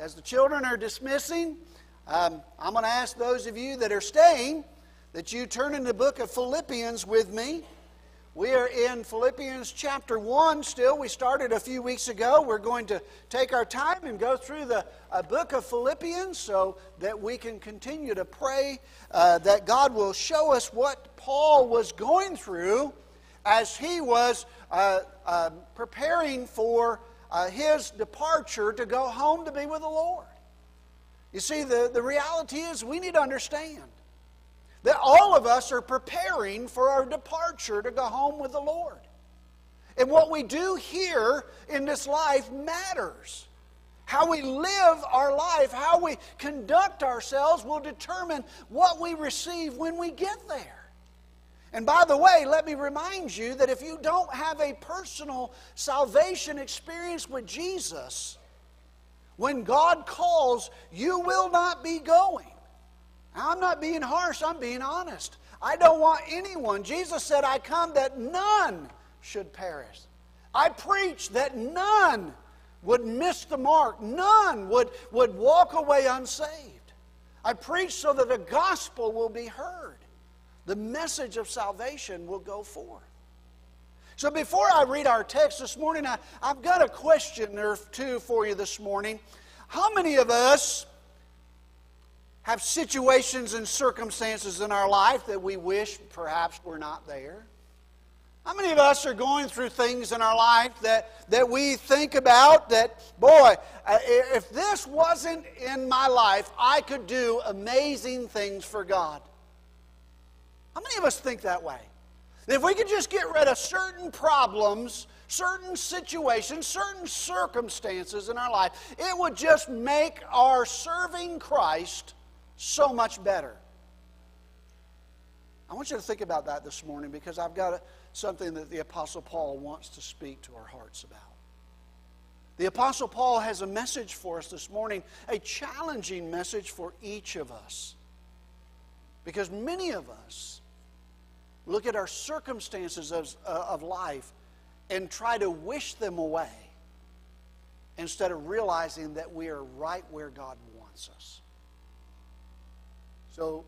as the children are dismissing, um, I'm going to ask those of you that are staying that you turn in the book of Philippians with me. We are in Philippians chapter 1 still. We started a few weeks ago. We're going to take our time and go through the uh, book of Philippians so that we can continue to pray uh, that God will show us what Paul was going through as he was uh, um, preparing for uh, his departure to go home to be with the Lord. You see, the, the reality is we need to understand that all of us are preparing for our departure to go home with the Lord. And what we do here in this life matters. How we live our life, how we conduct ourselves will determine what we receive when we get there. And by the way, let me remind you that if you don't have a personal salvation experience with Jesus, when God calls, you will not be going. I'm not being harsh, I'm being honest. I don't want anyone. Jesus said, I come that none should perish. I preach that none would miss the mark, none would, would walk away unsaved. I preach so that the gospel will be heard, the message of salvation will go forth. So before I read our text this morning, I, I've got a question or two for you this morning. How many of us have situations and circumstances in our life that we wish perhaps were not there? How many of us are going through things in our life that, that we think about that, boy, uh, if this wasn't in my life, I could do amazing things for God? How many of us think that way? If we could just get rid of certain problems, certain situations, certain circumstances in our life, it would just make our serving Christ so much better. I want you to think about that this morning because I've got something that the Apostle Paul wants to speak to our hearts about. The Apostle Paul has a message for us this morning, a challenging message for each of us. Because many of us look at our circumstances of, uh, of life and try to wish them away instead of realizing that we are right where God wants us. So,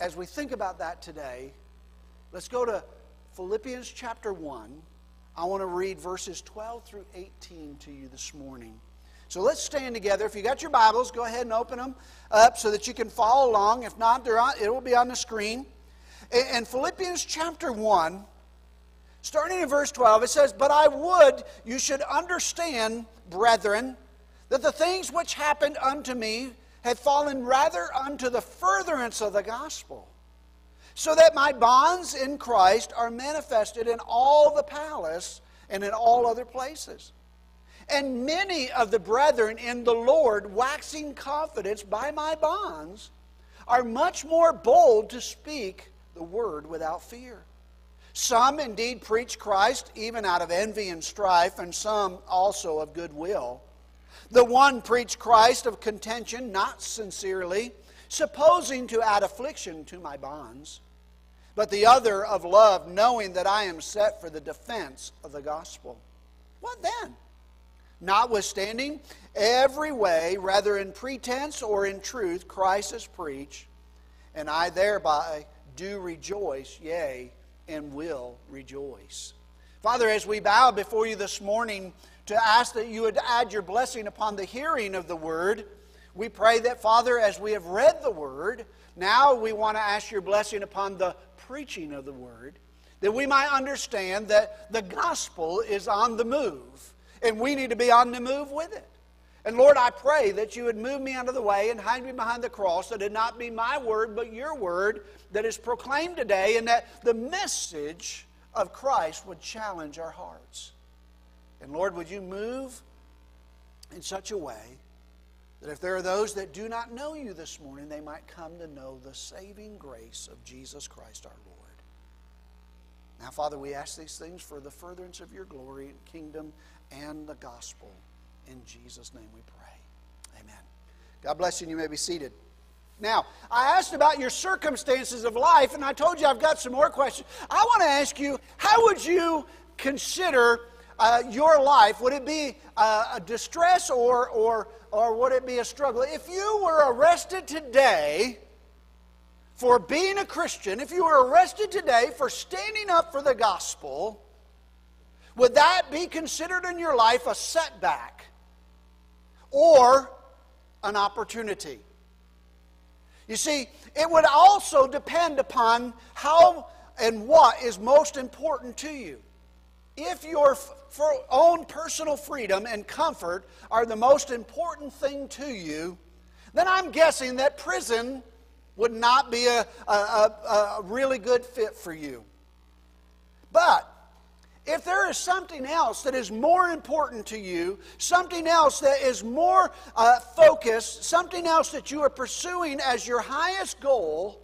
as we think about that today, let's go to Philippians chapter 1. I want to read verses 12 through 18 to you this morning. So let's stand together. If you got your Bibles, go ahead and open them up so that you can follow along. If not, on, it will be on the screen. In Philippians chapter 1, starting in verse 12, it says, But I would you should understand, brethren, that the things which happened unto me had fallen rather unto the furtherance of the gospel, so that my bonds in Christ are manifested in all the palace and in all other places. And many of the brethren in the Lord, waxing confidence by my bonds, are much more bold to speak the word without fear. Some indeed preach Christ even out of envy and strife, and some also of goodwill. The one preached Christ of contention, not sincerely, supposing to add affliction to my bonds, but the other of love, knowing that I am set for the defense of the gospel. What then? Notwithstanding, every way, whether in pretense or in truth, Christ is preached, and I thereby do rejoice, yea, and will rejoice. Father, as we bow before you this morning, to ask that you would add your blessing upon the hearing of the word. We pray that, Father, as we have read the word, now we want to ask your blessing upon the preaching of the word, that we might understand that the gospel is on the move, and we need to be on the move with it. And Lord, I pray that you would move me out of the way and hide me behind the cross, that it not be my word, but your word that is proclaimed today, and that the message of Christ would challenge our hearts. And Lord, would you move in such a way that if there are those that do not know you this morning, they might come to know the saving grace of Jesus Christ our Lord. Now, Father, we ask these things for the furtherance of your glory and kingdom and the gospel. In Jesus' name we pray. Amen. God bless you, and you may be seated. Now, I asked about your circumstances of life, and I told you I've got some more questions. I want to ask you how would you consider uh, your life, would it be uh, a distress or, or, or would it be a struggle? If you were arrested today for being a Christian, if you were arrested today for standing up for the gospel, would that be considered in your life a setback or an opportunity? You see, it would also depend upon how and what is most important to you. If your own personal freedom and comfort are the most important thing to you, then I'm guessing that prison would not be a, a, a, a really good fit for you. But if there is something else that is more important to you, something else that is more uh, focused, something else that you are pursuing as your highest goal,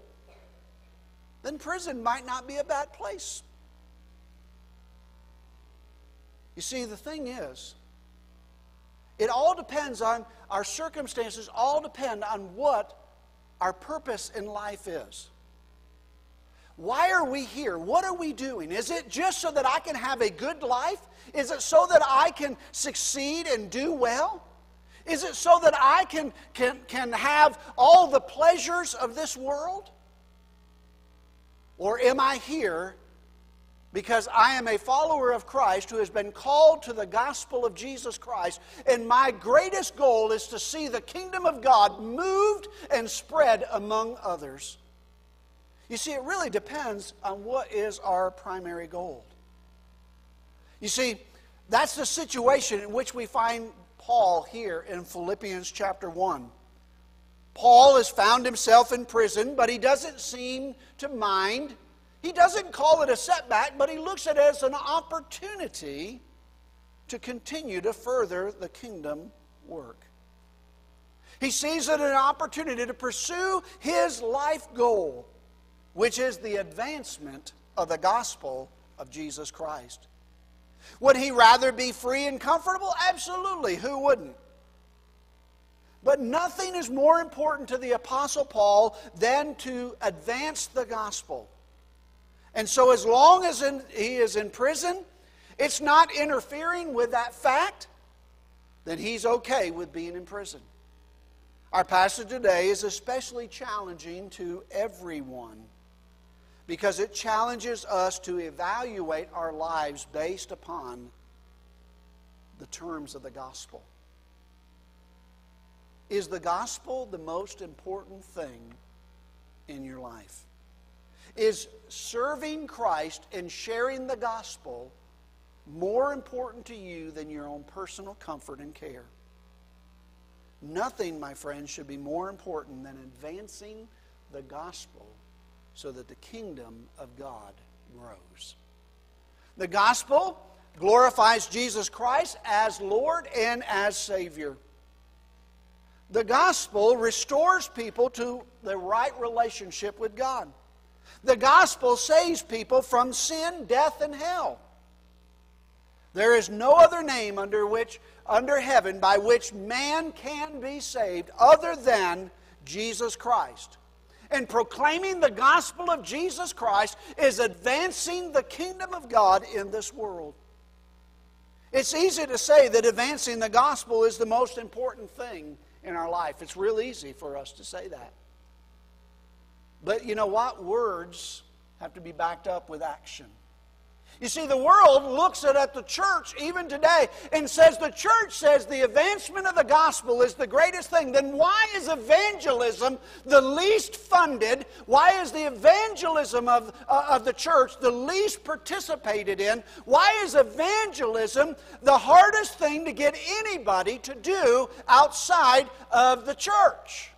then prison might not be a bad place. You see, the thing is, it all depends on our circumstances, all depend on what our purpose in life is. Why are we here? What are we doing? Is it just so that I can have a good life? Is it so that I can succeed and do well? Is it so that I can, can, can have all the pleasures of this world? Or am I here because I am a follower of Christ who has been called to the gospel of Jesus Christ, and my greatest goal is to see the kingdom of God moved and spread among others? You see, it really depends on what is our primary goal. You see, that's the situation in which we find Paul here in Philippians chapter 1. Paul has found himself in prison, but he doesn't seem to mind. He doesn't call it a setback, but he looks at it as an opportunity to continue to further the kingdom work. He sees it as an opportunity to pursue his life goal which is the advancement of the gospel of Jesus Christ. Would he rather be free and comfortable? Absolutely. Who wouldn't? But nothing is more important to the Apostle Paul than to advance the gospel. And so, as long as in, he is in prison, it's not interfering with that fact, then he's okay with being in prison. Our passage today is especially challenging to everyone because it challenges us to evaluate our lives based upon the terms of the gospel. Is the gospel the most important thing in your life? Is serving Christ and sharing the gospel more important to you than your own personal comfort and care? Nothing, my friends, should be more important than advancing the gospel so that the kingdom of God grows. The gospel glorifies Jesus Christ as Lord and as Savior. The gospel restores people to the right relationship with God. The gospel saves people from sin, death, and hell. There is no other name under which under heaven by which man can be saved other than Jesus Christ and proclaiming the gospel of Jesus Christ is advancing the kingdom of God in this world. It's easy to say that advancing the gospel is the most important thing in our life. It's real easy for us to say that. But you know what? Words have to be backed up with action. You see, the world looks at the church even today and says the church says the advancement of the gospel is the greatest thing. Then why is evangelism the least funded? Why is the evangelism of, uh, of the church the least participated in? Why is evangelism the hardest thing to get anybody to do outside of the church?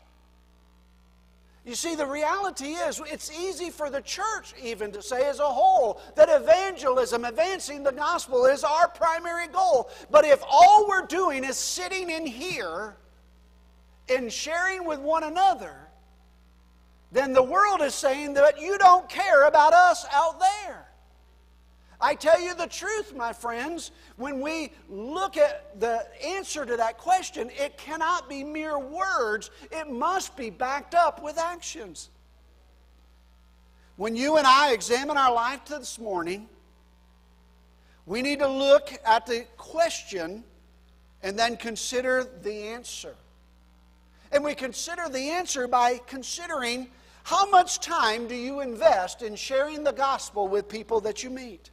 You see, the reality is, it's easy for the church even to say as a whole that evangelism, advancing the gospel, is our primary goal. But if all we're doing is sitting in here and sharing with one another, then the world is saying that you don't care about us out there. I tell you the truth, my friends, when we look at the answer to that question, it cannot be mere words, it must be backed up with actions. When you and I examine our life this morning, We need to look at the question and then consider the answer. And we consider the answer by considering how much time do you invest in sharing the gospel with people that you meet?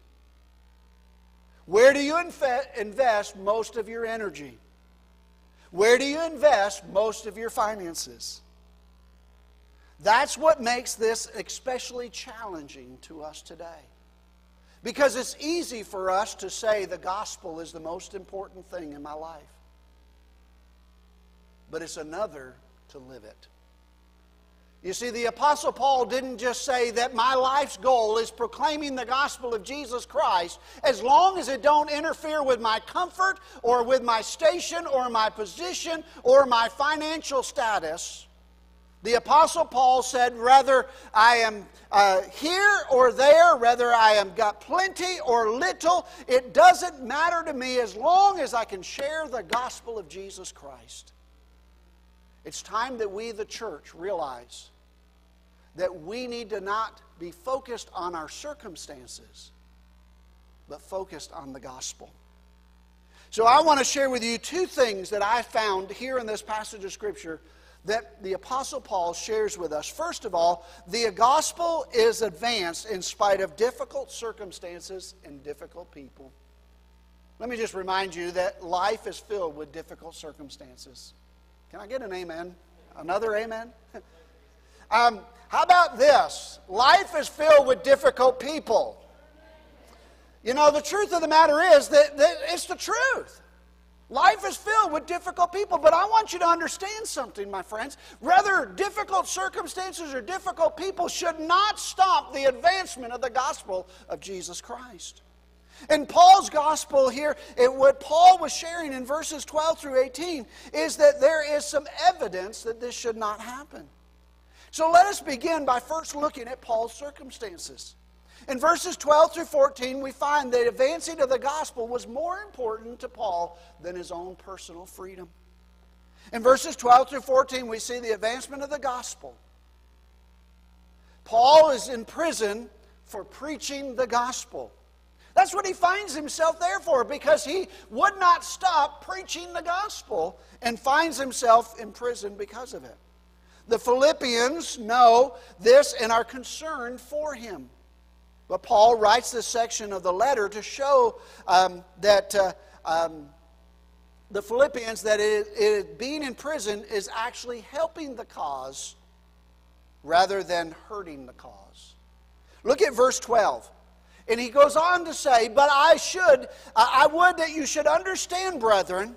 Where do you invest most of your energy? Where do you invest most of your finances? That's what makes this especially challenging to us today. Because it's easy for us to say the gospel is the most important thing in my life. But it's another to live it. You see, the Apostle Paul didn't just say that my life's goal is proclaiming the gospel of Jesus Christ as long as it don't interfere with my comfort or with my station or my position or my financial status. The Apostle Paul said, Rather I am uh, here or there, whether I am got plenty or little, it doesn't matter to me as long as I can share the gospel of Jesus Christ. It's time that we, the church, realize that we need to not be focused on our circumstances, but focused on the gospel. So I want to share with you two things that I found here in this passage of Scripture that the Apostle Paul shares with us. First of all, the gospel is advanced in spite of difficult circumstances and difficult people. Let me just remind you that life is filled with difficult circumstances. Can I get an amen? Another amen? um, how about this? Life is filled with difficult people. You know, the truth of the matter is that, that it's the truth. Life is filled with difficult people, but I want you to understand something, my friends. Rather, difficult circumstances or difficult people should not stop the advancement of the gospel of Jesus Christ. In Paul's gospel here, it, what Paul was sharing in verses 12 through 18 is that there is some evidence that this should not happen. So let us begin by first looking at Paul's circumstances. In verses 12 through 14, we find that advancing of the gospel was more important to Paul than his own personal freedom. In verses 12 through 14, we see the advancement of the gospel. Paul is in prison for preaching the gospel. That's what he finds himself there for because he would not stop preaching the gospel and finds himself in prison because of it. The Philippians know this and are concerned for him. But Paul writes this section of the letter to show um, that uh, um, the Philippians, that it, it, being in prison is actually helping the cause rather than hurting the cause. Look at verse 12. And he goes on to say, But I should, I would that you should understand, brethren,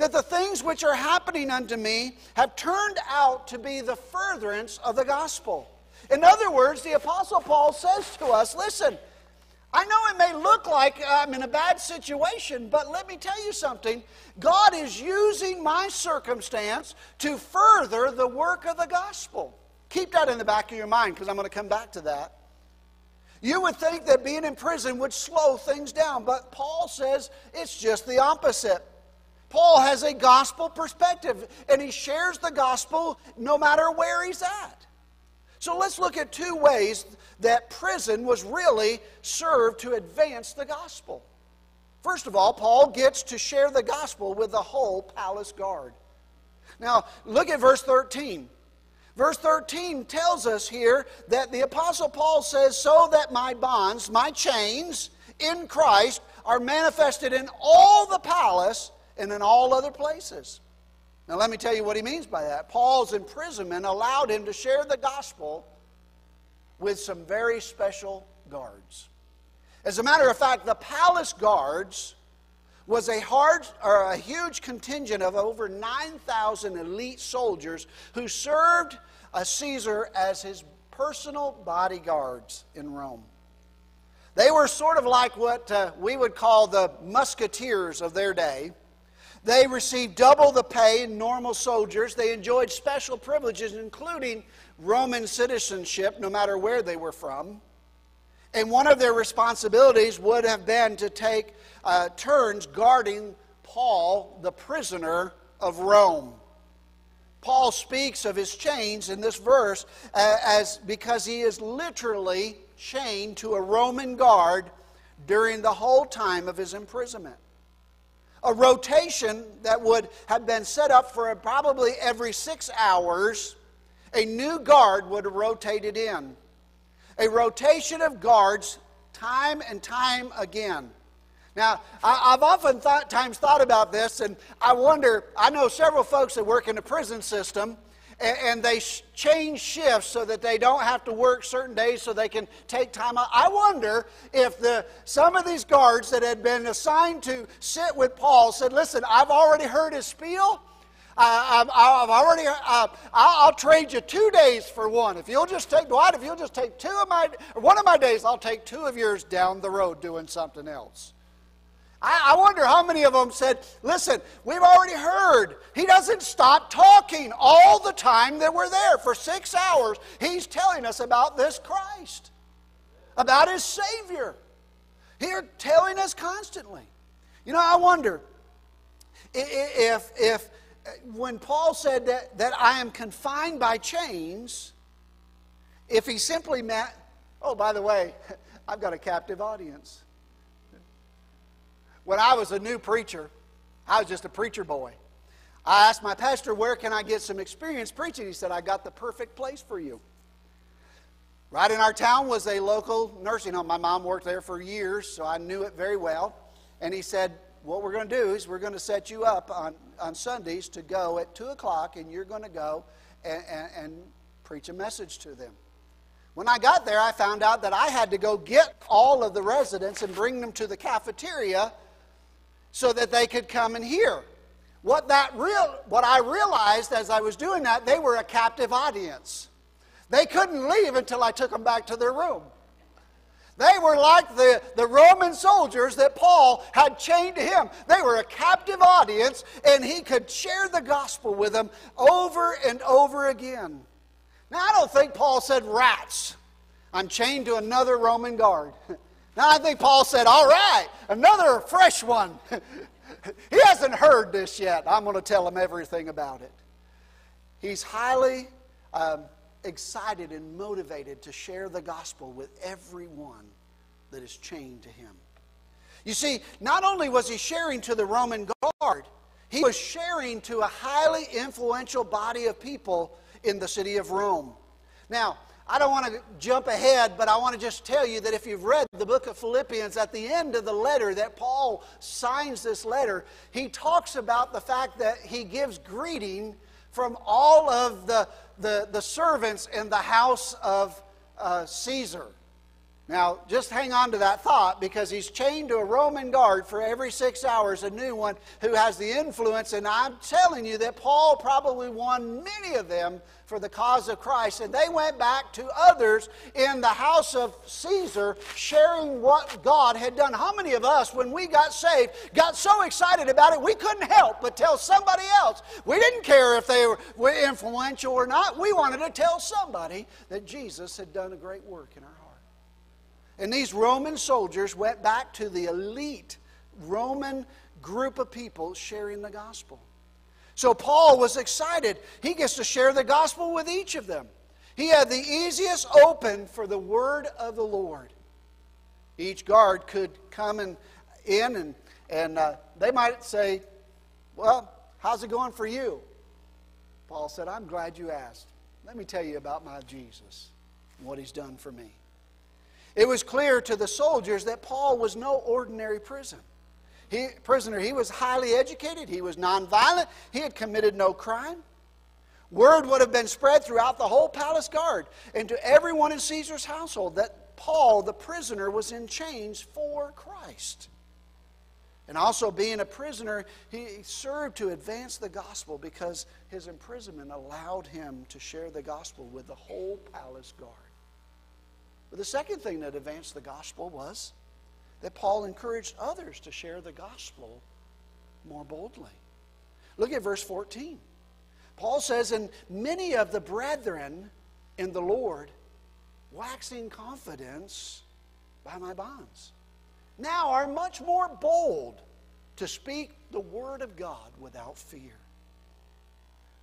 that the things which are happening unto me have turned out to be the furtherance of the gospel in other words, the Apostle Paul says to us listen, I know it may look like I'm in a bad situation, but let me tell you something. God is using my circumstance to further the work of the gospel. Keep that in the back of your mind because I'm going to come back to that. You would think that being in prison would slow things down, but Paul says it's just the opposite. Paul has a gospel perspective, and he shares the gospel no matter where he's at. So let's look at two ways that prison was really served to advance the gospel. First of all, Paul gets to share the gospel with the whole palace guard. Now, look at verse 13. Verse 13 tells us here that the Apostle Paul says, So that my bonds, my chains in Christ, are manifested in all the palace and in all other places. Now, let me tell you what he means by that. Paul's imprisonment allowed him to share the gospel with some very special guards. As a matter of fact, the palace guards was a hard or a huge contingent of over 9,000 elite soldiers who served a Caesar as his personal bodyguards in Rome. They were sort of like what uh, we would call the musketeers of their day. They received double the pay in normal soldiers. They enjoyed special privileges, including Roman citizenship, no matter where they were from. And one of their responsibilities would have been to take uh, turns guarding Paul, the prisoner of Rome. Paul speaks of his chains in this verse uh, as because he is literally chained to a Roman guard during the whole time of his imprisonment. A rotation that would have been set up for probably every six hours, a new guard would have rotated in. A rotation of guards time and time again. Now, I, have often thought, times thought about this, and I wonder. I know several folks that work in the prison system, and, they change shifts so that they don't have to work certain days, so they can take time out. I wonder if the some of these guards that had been assigned to sit with Paul said, "Listen, I've already heard his spiel." I, have already, uh, I'll trade you two days for one. If you'll just take, Dwight, if you'll just take two of my, one of my days, I'll take two of yours down the road doing something else. I, I wonder how many of them said, Listen, we've already heard. He doesn't stop talking all the time that we're there. For six hours, he's telling us about this Christ, about his Savior. He's telling us constantly. You know, I wonder if, if when Paul said that, that I am confined by chains, if he simply meant, oh, by the way, I've got a captive audience. When I was a new preacher, I was just a preacher boy. I asked my pastor, Where can I get some experience preaching? He said, I got the perfect place for you. Right in our town was a local nursing home. My mom worked there for years, so I knew it very well. And he said, What we're going to do is we're going to set you up on, on Sundays to go at 2 o'clock, and you're going to go and, and, and preach a message to them. When I got there, I found out that I had to go get all of the residents and bring them to the cafeteria so that they could come and hear. What, that real, what I realized as I was doing that, they were a captive audience. They couldn't leave until I took them back to their room. They were like the, the Roman soldiers that Paul had chained to him. They were a captive audience, and he could share the gospel with them over and over again. Now, I don't think Paul said rats. I'm chained to another Roman guard. Now, I think Paul said, All right, another fresh one. he hasn't heard this yet. I'm going to tell him everything about it. He's highly um, excited and motivated to share the gospel with everyone that is chained to him. You see, not only was he sharing to the Roman guard, he was sharing to a highly influential body of people in the city of Rome. Now, I don't want to jump ahead, but I want to just tell you that if you've read the book of Philippians, at the end of the letter that Paul signs this letter, he talks about the fact that he gives greeting from all of the, the, the servants in the house of uh, Caesar. Now, just hang on to that thought because he's chained to a Roman guard for every six hours, a new one who has the influence. And I'm telling you that Paul probably won many of them for the cause of Christ. And they went back to others in the house of Caesar sharing what God had done. How many of us, when we got saved, got so excited about it, we couldn't help but tell somebody else? We didn't care if they were influential or not. We wanted to tell somebody that Jesus had done a great work in our. And these Roman soldiers went back to the elite Roman group of people sharing the gospel. So Paul was excited. He gets to share the gospel with each of them. He had the easiest open for the word of the Lord. Each guard could come in, in and, and uh, they might say, Well, how's it going for you? Paul said, I'm glad you asked. Let me tell you about my Jesus and what he's done for me. It was clear to the soldiers that Paul was no ordinary prison. He, prisoner. He was highly educated, he was nonviolent, he had committed no crime. Word would have been spread throughout the whole palace guard and to everyone in Caesar's household that Paul, the prisoner, was in chains for Christ. And also, being a prisoner, he served to advance the gospel because his imprisonment allowed him to share the gospel with the whole palace guard. But the second thing that advanced the gospel was that Paul encouraged others to share the gospel more boldly. Look at verse 14. Paul says, And many of the brethren in the Lord, waxing confidence by my bonds, now are much more bold to speak the word of God without fear.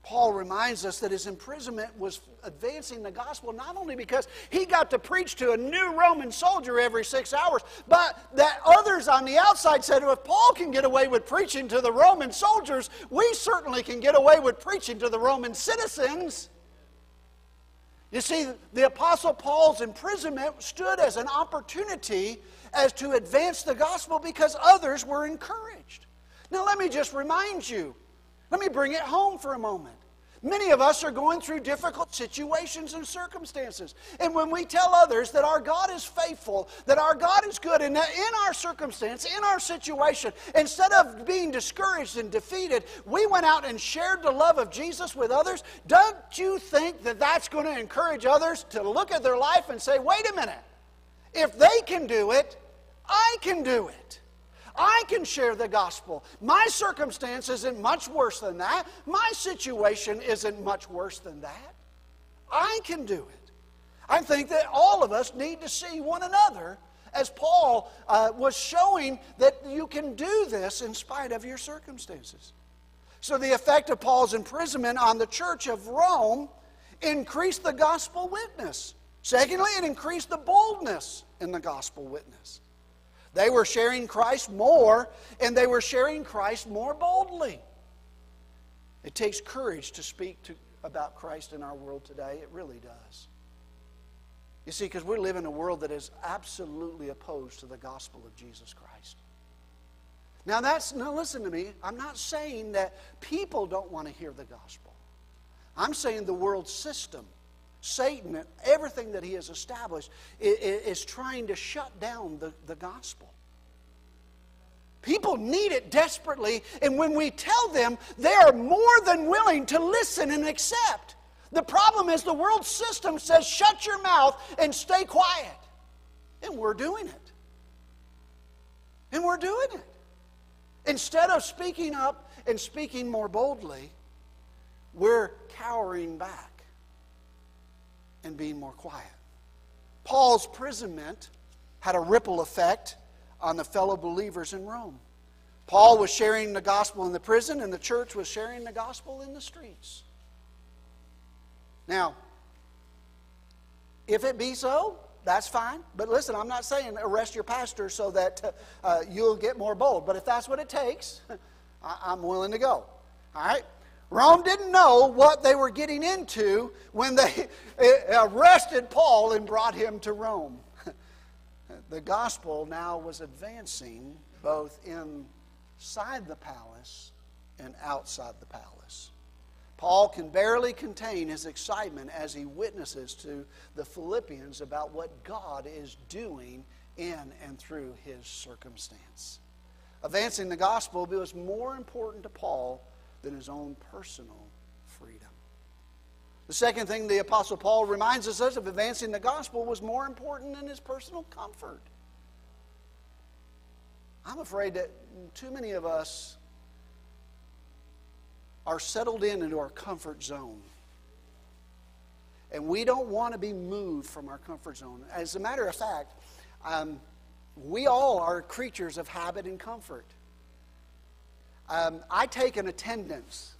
Paul reminds us that his imprisonment was advancing the gospel not only because he got to preach to a new Roman soldier every six hours, but that others on the outside said, if Paul can get away with preaching to the Roman soldiers, we certainly can get away with preaching to the Roman citizens. You see, the Apostle Paul's imprisonment stood as an opportunity as to advance the gospel because others were encouraged. Now, let me just remind you, let me bring it home for a moment. Many of us are going through difficult situations and circumstances. And when we tell others that our God is faithful, that our God is good, and that in our circumstance, in our situation, instead of being discouraged and defeated, we went out and shared the love of Jesus with others, don't you think that that's going to encourage others to look at their life and say, wait a minute, if they can do it, I can do it. I can share the gospel. My circumstance isn't much worse than that. My situation isn't much worse than that. I can do it. I think that all of us need to see one another as Paul uh, was showing that you can do this in spite of your circumstances. So, the effect of Paul's imprisonment on the church of Rome increased the gospel witness. Secondly, it increased the boldness in the gospel witness. They were sharing Christ more, and they were sharing Christ more boldly. It takes courage to speak to, about Christ in our world today. It really does. You see, because we live in a world that is absolutely opposed to the gospel of Jesus Christ. Now, that's, now listen to me. I'm not saying that people don't want to hear the gospel. I'm saying the world system Satan and everything that he has established is, trying to shut down the, the gospel. People need it desperately, and when we tell them, they are more than willing to listen and accept. The problem is the world system says, shut your mouth and stay quiet. And we're doing it. And we're doing it. Instead of speaking up and speaking more boldly, we're cowering back and being more quiet. Paul's imprisonment had a ripple effect on the fellow believers in Rome. Paul was sharing the gospel in the prison, and the church was sharing the gospel in the streets. Now, if it be so, that's fine. But listen, I'm not saying arrest your pastor so that uh, you'll get more bold. But if that's what it takes, I'm willing to go. All right? Rome didn't know what they were getting into when they uh, arrested Paul and brought him to Rome. The gospel now was advancing both inside the palace and outside the palace. Paul can barely contain his excitement as he witnesses to the Philippians about what God is doing in and through his circumstance. Advancing the gospel was more important to Paul than his own personal freedom. The second thing the Apostle Paul reminds us of advancing the gospel was more important than his personal comfort. I'm afraid that too many of us are settled in into our comfort zone. And we don't want to be moved from our comfort zone. As a matter of fact, um, we all are creatures of habit and comfort. Um, I take an attendance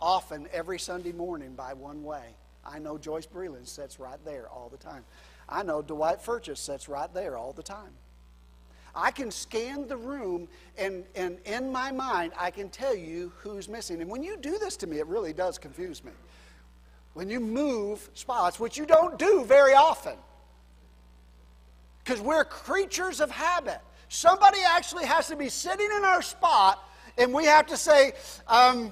often every Sunday morning by one way. I know Joyce Breland sits right there all the time. I know Dwight Furchess sits right there all the time. I can scan the room, and, and in my mind, I can tell you who's missing. And when you do this to me, it really does confuse me. When you move spots, which you don't do very often, because we're creatures of habit. Somebody actually has to be sitting in our spot and we have to say, um,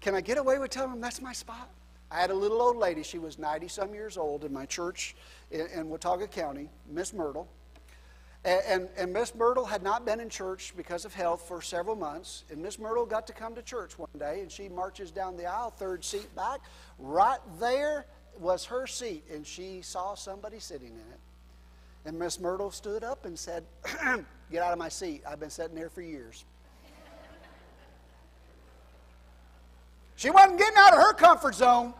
Can I get away with telling them that's my spot? I had a little old lady, she was 90 some years old in my church in, in Watauga County, Miss Myrtle. And, and, and Miss Myrtle had not been in church because of health for several months. And Miss Myrtle got to come to church one day, and she marches down the aisle, third seat back. Right there was her seat, and she saw somebody sitting in it. And Miss Myrtle stood up and said, Get out of my seat. I've been sitting there for years. She wasn't getting out of her comfort zone.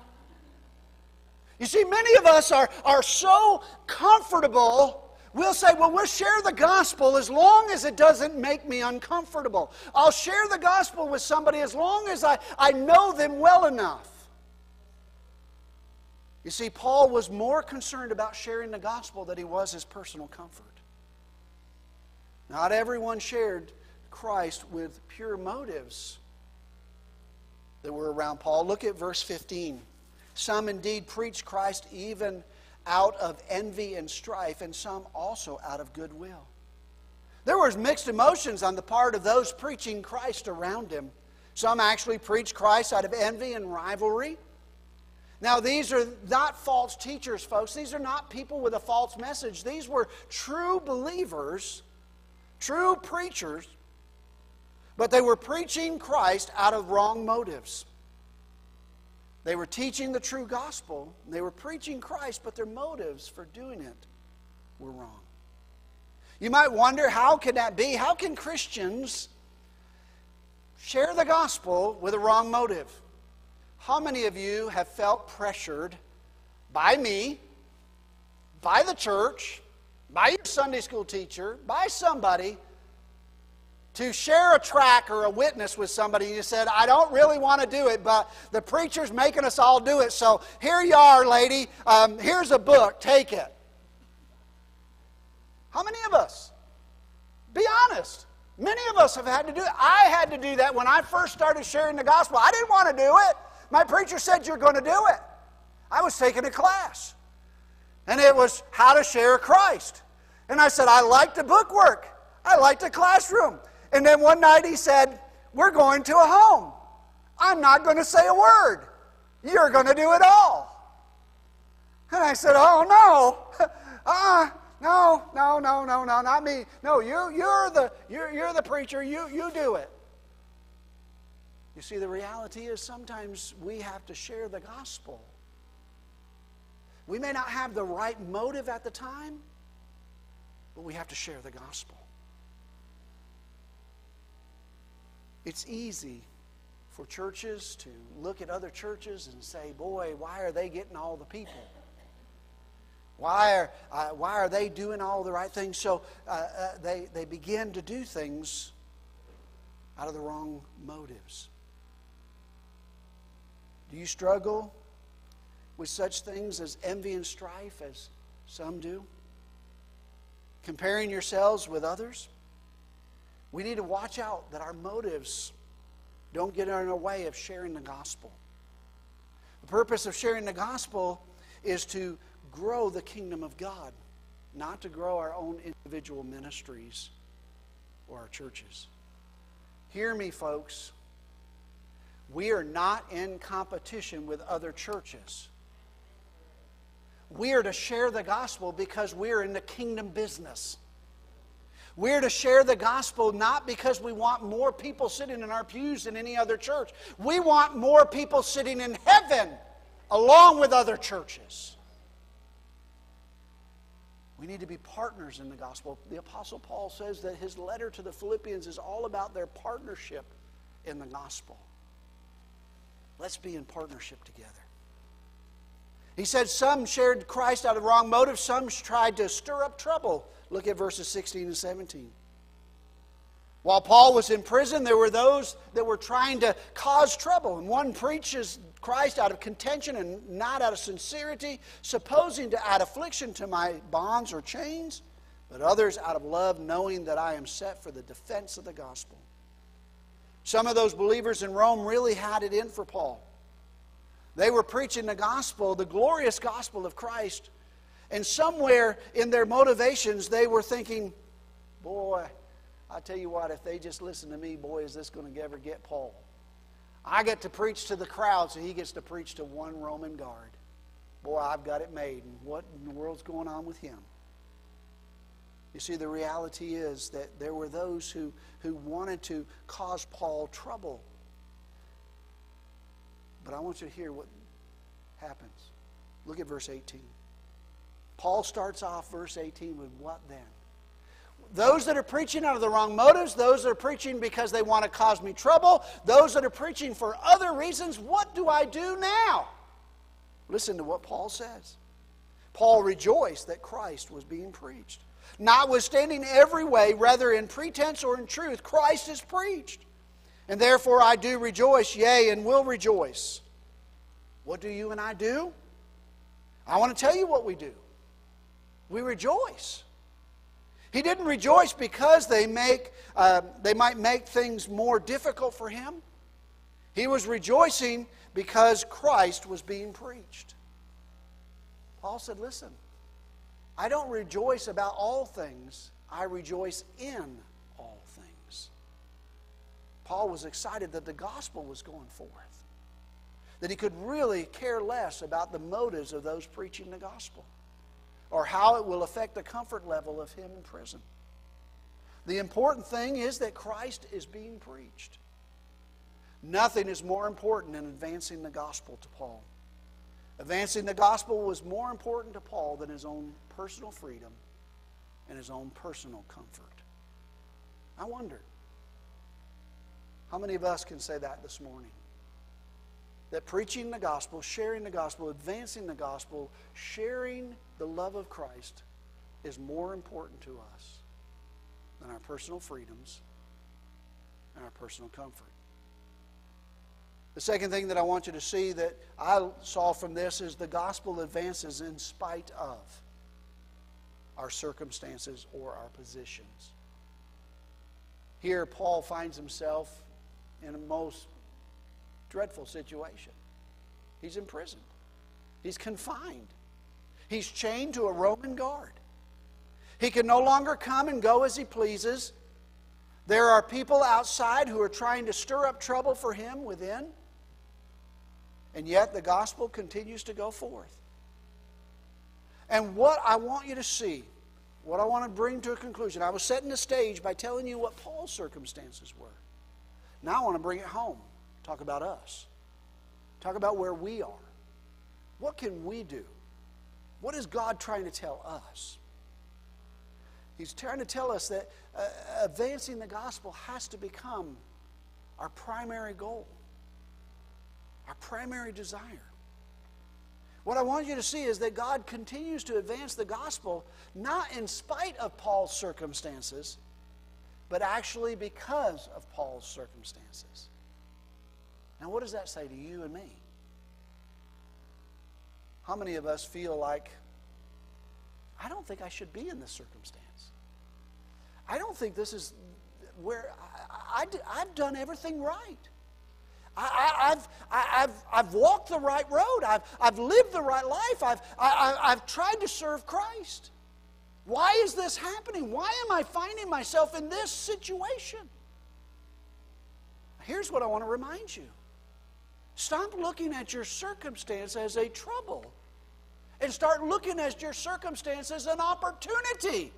You see, many of us are, are so comfortable. We'll say, well, we'll share the gospel as long as it doesn't make me uncomfortable. I'll share the gospel with somebody as long as I, I know them well enough. You see, Paul was more concerned about sharing the gospel than he was his personal comfort. Not everyone shared Christ with pure motives that were around Paul. Look at verse 15. Some indeed preach Christ even out of envy and strife, and some also out of goodwill. There was mixed emotions on the part of those preaching Christ around him. Some actually preached Christ out of envy and rivalry. Now, these are not false teachers, folks. These are not people with a false message. These were true believers, true preachers, but they were preaching Christ out of wrong motives. They were teaching the true gospel, they were preaching Christ, but their motives for doing it were wrong. You might wonder how can that be? How can Christians share the gospel with a wrong motive? How many of you have felt pressured by me, by the church, by your Sunday school teacher, by somebody to share a track or a witness with somebody you said, I don't really want to do it, but the preacher's making us all do it. So here you are, lady. Um, here's a book. Take it. How many of us? Be honest. Many of us have had to do it. I had to do that when I first started sharing the gospel. I didn't want to do it. My preacher said, You're going to do it. I was taking a class, and it was how to share Christ. And I said, I like the bookwork, I like the classroom. And then one night he said, We're going to a home. I'm not going to say a word. You're going to do it all. And I said, Oh, no. uh, no, no, no, no, no, not me. No, you, you're, the, you're, you're the preacher. You, you do it. You see, the reality is sometimes we have to share the gospel. We may not have the right motive at the time, but we have to share the gospel. It's easy for churches to look at other churches and say, boy, why are they getting all the people? Why are, uh, why are they doing all the right things? So uh, uh, they, they begin to do things out of the wrong motives. Do you struggle with such things as envy and strife as some do? Comparing yourselves with others? We need to watch out that our motives don't get in the way of sharing the gospel. The purpose of sharing the gospel is to grow the kingdom of God, not to grow our own individual ministries or our churches. Hear me, folks. We are not in competition with other churches. We are to share the gospel because we're in the kingdom business. We're to share the gospel not because we want more people sitting in our pews than any other church. We want more people sitting in heaven along with other churches. We need to be partners in the gospel. The Apostle Paul says that his letter to the Philippians is all about their partnership in the gospel. Let's be in partnership together. He said some shared Christ out of wrong motives, some tried to stir up trouble. Look at verses 16 and 17. While Paul was in prison, there were those that were trying to cause trouble. And one preaches Christ out of contention and not out of sincerity, supposing to add affliction to my bonds or chains, but others out of love, knowing that I am set for the defense of the gospel. Some of those believers in Rome really had it in for Paul. They were preaching the gospel, the glorious gospel of Christ. And somewhere in their motivations, they were thinking, boy, I tell you what, if they just listen to me, boy, is this going to ever get Paul. I get to preach to the crowd, so he gets to preach to one Roman guard. Boy, I've got it made. And what in the world's going on with him? You see, the reality is that there were those who, who wanted to cause Paul trouble. But I want you to hear what happens. Look at verse 18. Paul starts off verse 18 with what then? Those that are preaching out of the wrong motives, those that are preaching because they want to cause me trouble, those that are preaching for other reasons, what do I do now? Listen to what Paul says. Paul rejoiced that Christ was being preached. Notwithstanding every way, whether in pretense or in truth, Christ is preached. And therefore I do rejoice, yea, and will rejoice. What do you and I do? I want to tell you what we do. We rejoice. He didn't rejoice because they, make, uh, they might make things more difficult for him. He was rejoicing because Christ was being preached. Paul said, Listen, I don't rejoice about all things, I rejoice in. Paul was excited that the gospel was going forth, that he could really care less about the motives of those preaching the gospel or how it will affect the comfort level of him in prison. The important thing is that Christ is being preached. Nothing is more important than advancing the gospel to Paul. Advancing the gospel was more important to Paul than his own personal freedom and his own personal comfort. I wonder how many of us can say that this morning? That preaching the gospel, sharing the gospel, advancing the gospel, sharing the love of Christ is more important to us than our personal freedoms and our personal comfort. The second thing that I want you to see that I saw from this is the gospel advances in spite of our circumstances or our positions. Here, Paul finds himself in a most dreadful situation. He's imprisoned, he's confined, he's chained to a Roman guard. He can no longer come and go as he pleases. There are people outside who are trying to stir up trouble for him within. And yet the gospel continues to go forth. And what I want you to see, what I want to bring to a conclusion, I was setting the stage by telling you what Paul's circumstances were. Now I want to bring it home. Talk about us. Talk about where we are. What can we do? What is God trying to tell us? He's trying to tell us that uh, advancing the gospel has to become our primary goal our primary desire. What I want you to see is that God continues to advance the gospel not in spite of Paul's circumstances, but actually because of Paul's circumstances. Now, what does that say to you and me? How many of us feel like, I don't think I should be in this circumstance? I don't think this is where I, I, I've done everything right. I, have I've, I've walked the right road. I've, I've lived the right life. I've, I, I've tried to serve Christ. Why is this happening? Why am I finding myself in this situation? Here's what I want to remind you stop looking at your circumstance as a trouble and start looking at your circumstance as an opportunity.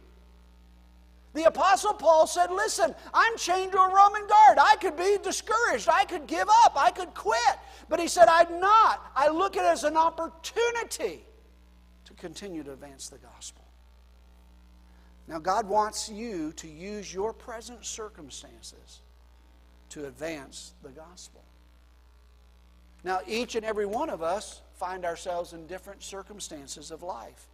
The Apostle Paul said, Listen, I'm chained to a Roman guard. I could be discouraged. I could give up. I could quit. But he said, I'm not. I look at it as an opportunity to continue to advance the gospel. Now, God wants you to use your present circumstances to advance the gospel. Now, each and every one of us find ourselves in different circumstances of life.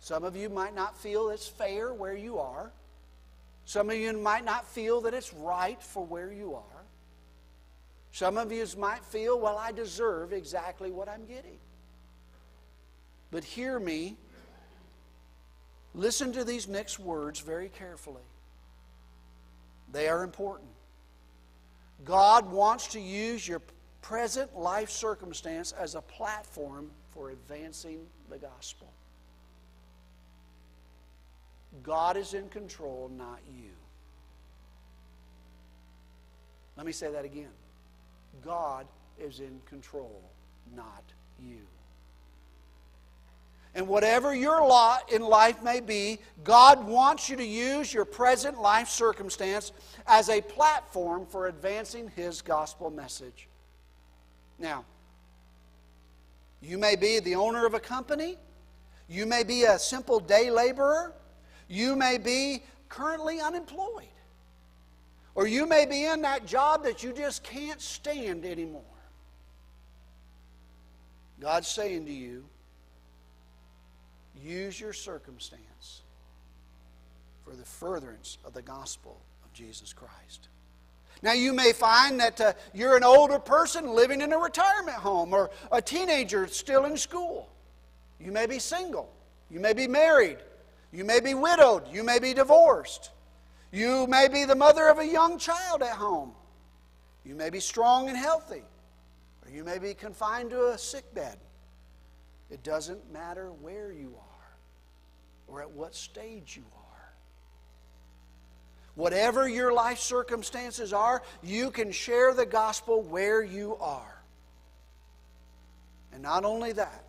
Some of you might not feel it's fair where you are. Some of you might not feel that it's right for where you are. Some of you might feel, well, I deserve exactly what I'm getting. But hear me. Listen to these next words very carefully. They are important. God wants to use your present life circumstance as a platform for advancing the gospel. God is in control, not you. Let me say that again. God is in control, not you. And whatever your lot in life may be, God wants you to use your present life circumstance as a platform for advancing His gospel message. Now, you may be the owner of a company, you may be a simple day laborer, you may be currently unemployed. Or you may be in that job that you just can't stand anymore. God's saying to you, use your circumstance for the furtherance of the gospel of Jesus Christ. Now, you may find that uh, you're an older person living in a retirement home or a teenager still in school. You may be single. You may be married. You may be widowed. You may be divorced. You may be the mother of a young child at home. You may be strong and healthy. Or you may be confined to a sick bed. It doesn't matter where you are or at what stage you are. Whatever your life circumstances are, you can share the gospel where you are. And not only that,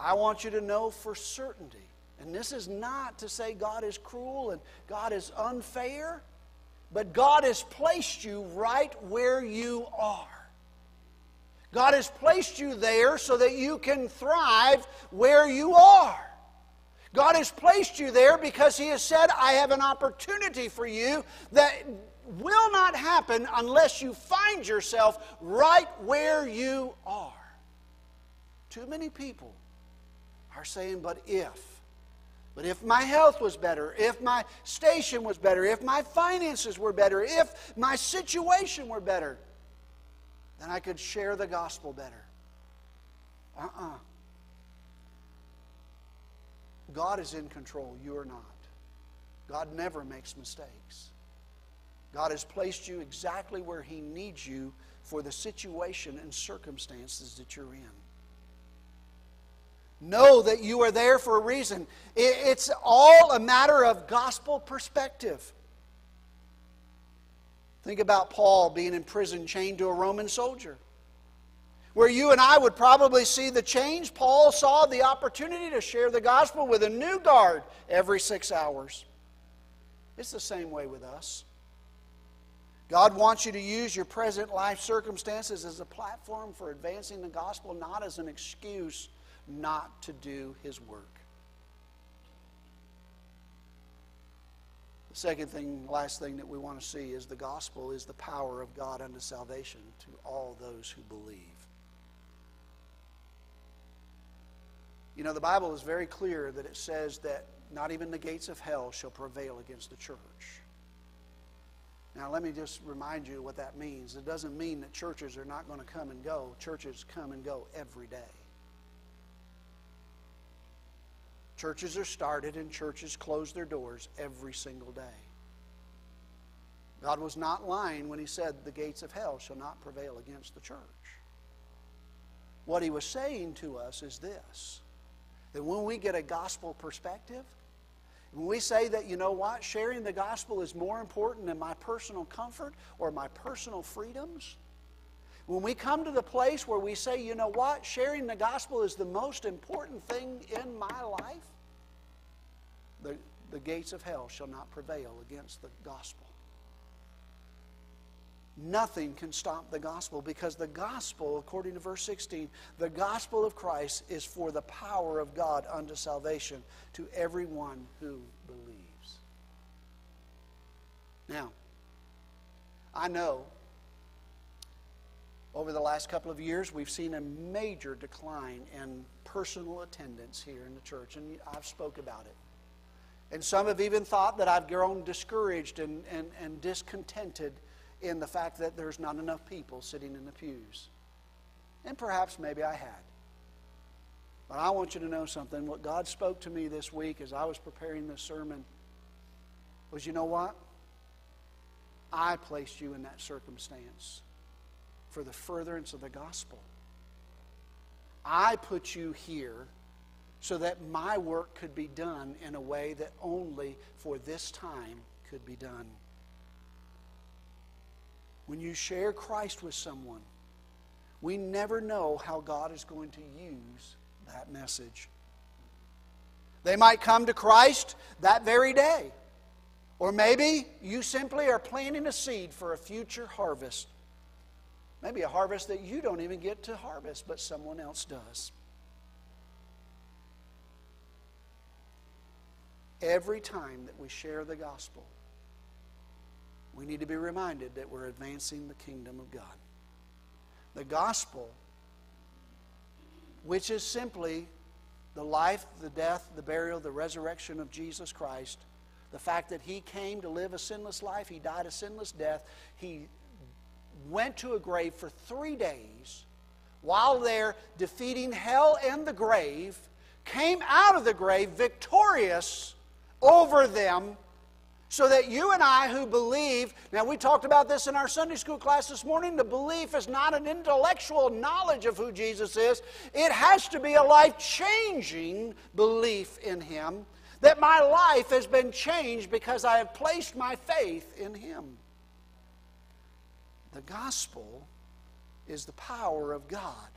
I want you to know for certainty, and this is not to say God is cruel and God is unfair, but God has placed you right where you are. God has placed you there so that you can thrive where you are. God has placed you there because He has said, I have an opportunity for you that will not happen unless you find yourself right where you are. Too many people are saying, but if. But if my health was better, if my station was better, if my finances were better, if my situation were better, then I could share the gospel better. Uh uh-uh. uh God is in control, you are not. God never makes mistakes. God has placed you exactly where He needs you for the situation and circumstances that you're in. Know that you are there for a reason. It's all a matter of gospel perspective. Think about Paul being in prison chained to a Roman soldier. Where you and I would probably see the change, Paul saw the opportunity to share the gospel with a new guard every six hours. It's the same way with us. God wants you to use your present life circumstances as a platform for advancing the gospel, not as an excuse not to do His work. The second thing, last thing that we want to see is the gospel is the power of God unto salvation to all those who believe. You know, the Bible is very clear that it says that not even the gates of hell shall prevail against the church. Now, let me just remind you what that means. It doesn't mean that churches are not going to come and go, churches come and go every day. Churches are started and churches close their doors every single day. God was not lying when he said, The gates of hell shall not prevail against the church. What he was saying to us is this that when we get a gospel perspective, when we say that, you know what, sharing the gospel is more important than my personal comfort or my personal freedoms, when we come to the place where we say, you know what, sharing the gospel is the most important thing in my life, the, the gates of hell shall not prevail against the gospel. Nothing can stop the gospel because the gospel, according to verse 16, the gospel of Christ is for the power of God unto salvation to everyone who believes. Now, I know over the last couple of years, we've seen a major decline in personal attendance here in the church, and I've spoke about it. And some have even thought that I've grown discouraged and, and, and discontented in the fact that there's not enough people sitting in the pews. And perhaps maybe I had. But I want you to know something. What God spoke to me this week as I was preparing this sermon was you know what? I placed you in that circumstance for the furtherance of the gospel. I put you here so that my work could be done in a way that only for this time could be done. When you share Christ with someone, we never know how God is going to use that message. They might come to Christ that very day. Or maybe you simply are planting a seed for a future harvest. Maybe a harvest that you don't even get to harvest, but someone else does. Every time that we share the gospel, we need to be reminded that we're advancing the kingdom of God. The gospel, which is simply the life, the death, the burial, the resurrection of Jesus Christ, The fact that he came to live a sinless life, he died a sinless death, he went to a grave for three days while there defeating hell and the grave, came out of the grave victorious over them so that you and I who believe, now we talked about this in our Sunday school class this morning, the belief is not an intellectual knowledge of who Jesus is. It has to be a life changing belief in Him, that my life has been changed because I have placed my faith in Him. The gospel is the power of God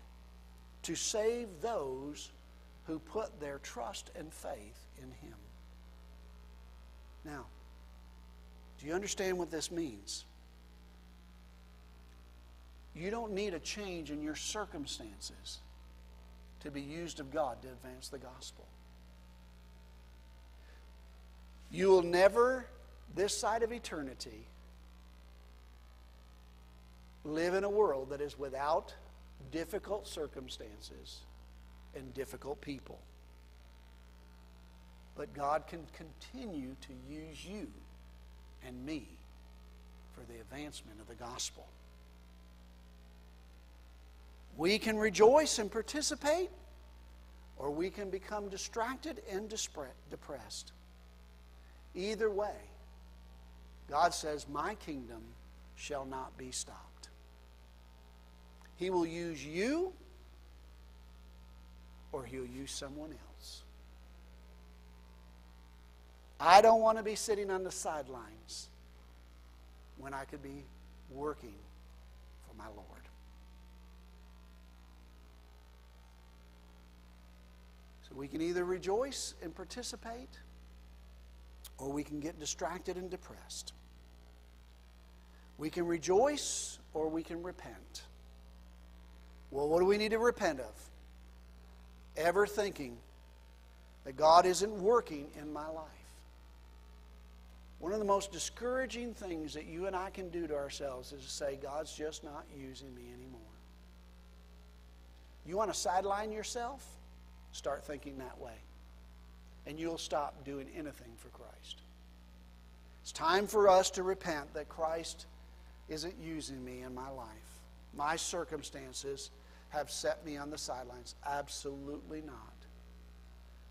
to save those who put their trust and faith in Him. Now, do you understand what this means? You don't need a change in your circumstances to be used of God to advance the gospel. You will never, this side of eternity, live in a world that is without difficult circumstances and difficult people. But God can continue to use you and me for the advancement of the gospel. We can rejoice and participate, or we can become distracted and depressed. Either way, God says, My kingdom shall not be stopped. He will use you, or He'll use someone else. I don't want to be sitting on the sidelines when I could be working for my Lord. So we can either rejoice and participate, or we can get distracted and depressed. We can rejoice, or we can repent. Well, what do we need to repent of? Ever thinking that God isn't working in my life. One of the most discouraging things that you and I can do to ourselves is to say, God's just not using me anymore. You want to sideline yourself? Start thinking that way. And you'll stop doing anything for Christ. It's time for us to repent that Christ isn't using me in my life. My circumstances have set me on the sidelines. Absolutely not.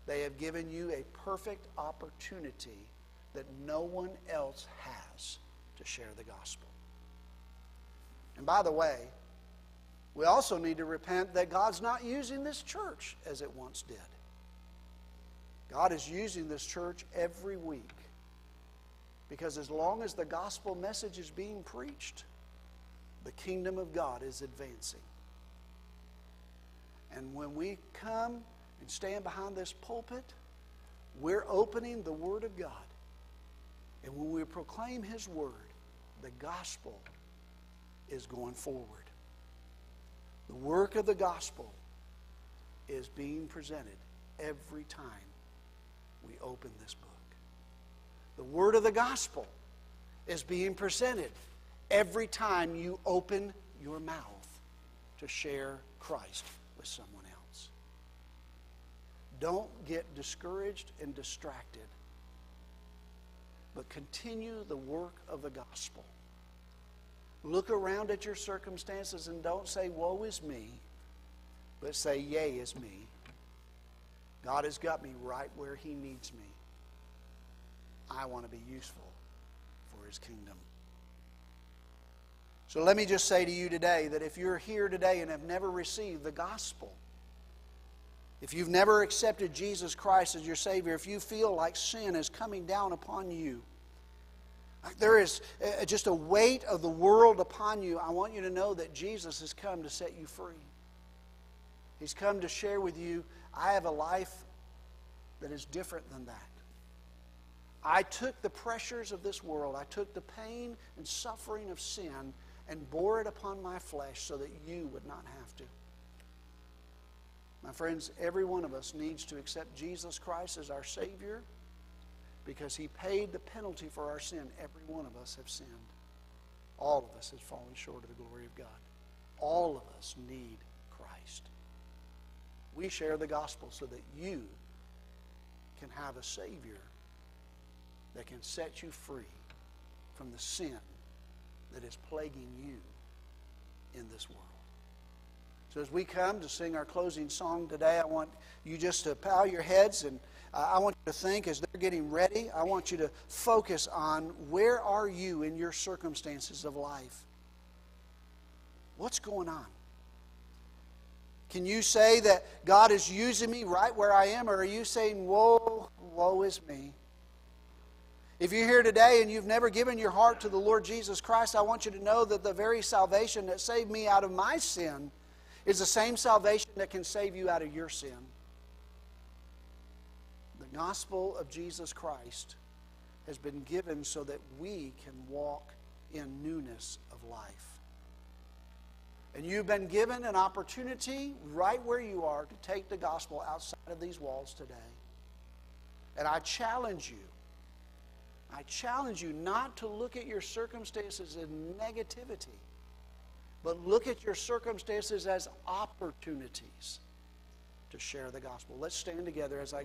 They have given you a perfect opportunity that no one else has to share the gospel. And by the way, we also need to repent that God's not using this church as it once did. God is using this church every week because as long as the gospel message is being preached, the kingdom of God is advancing. And when we come and stand behind this pulpit, we're opening the Word of God and when we proclaim His word, the gospel is going forward. The work of the gospel is being presented every time we open this book. The word of the gospel is being presented every time you open your mouth to share Christ with someone else. Don't get discouraged and distracted but continue the work of the gospel. Look around at your circumstances and don't say, Woe is me, but say, Yea is me. God has got me right where He needs me. I want to be useful for His kingdom. So let me just say to you today that if you're here today and have never received the gospel, if you've never accepted Jesus Christ as your Savior, if you feel like sin is coming down upon you, there is uh, just a weight of the world upon you, I want you to know that Jesus has come to set you free. He's come to share with you, I have a life that is different than that. I took the pressures of this world, I took the pain and suffering of sin and bore it upon my flesh so that you would not have to. My friends, every one of us needs to accept Jesus Christ as our Savior because He paid the penalty for our sin. Every one of us have sinned. All of us have fallen short of the glory of God. All of us need Christ. We share the gospel so that you can have a Savior that can set you free from the sin that is plaguing you in this world. So, as we come to sing our closing song today, I want you just to bow your heads and uh, I want you to think as they're getting ready, I want you to focus on where are you in your circumstances of life? What's going on? Can you say that God is using me right where I am, or are you saying, Woe, woe is me? If you're here today and you've never given your heart to the Lord Jesus Christ, I want you to know that the very salvation that saved me out of my sin is the same salvation that can save you out of your sin. The gospel of Jesus Christ has been given so that we can walk in newness of life. And you've been given an opportunity right where you are to take the gospel outside of these walls today. And I challenge you, I challenge you not to look at your circumstances in negativity, but look at your circumstances as opportunities to share the gospel. Let's stand together as I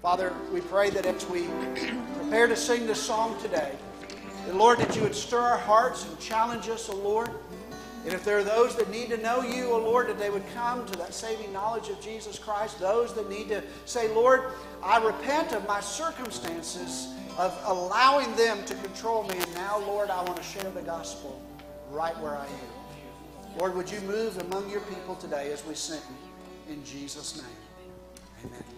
Father, we pray that as we prepare to sing this song today, that Lord, that you would stir our hearts and challenge us, O oh Lord. And if there are those that need to know you, O oh Lord, that they would come to that saving knowledge of Jesus Christ. Those that need to say, Lord, I repent of my circumstances, of allowing them to control me. And now, Lord, I want to share the gospel right where I am. Lord, would you move among your people today as we sing in Jesus' name? Amen.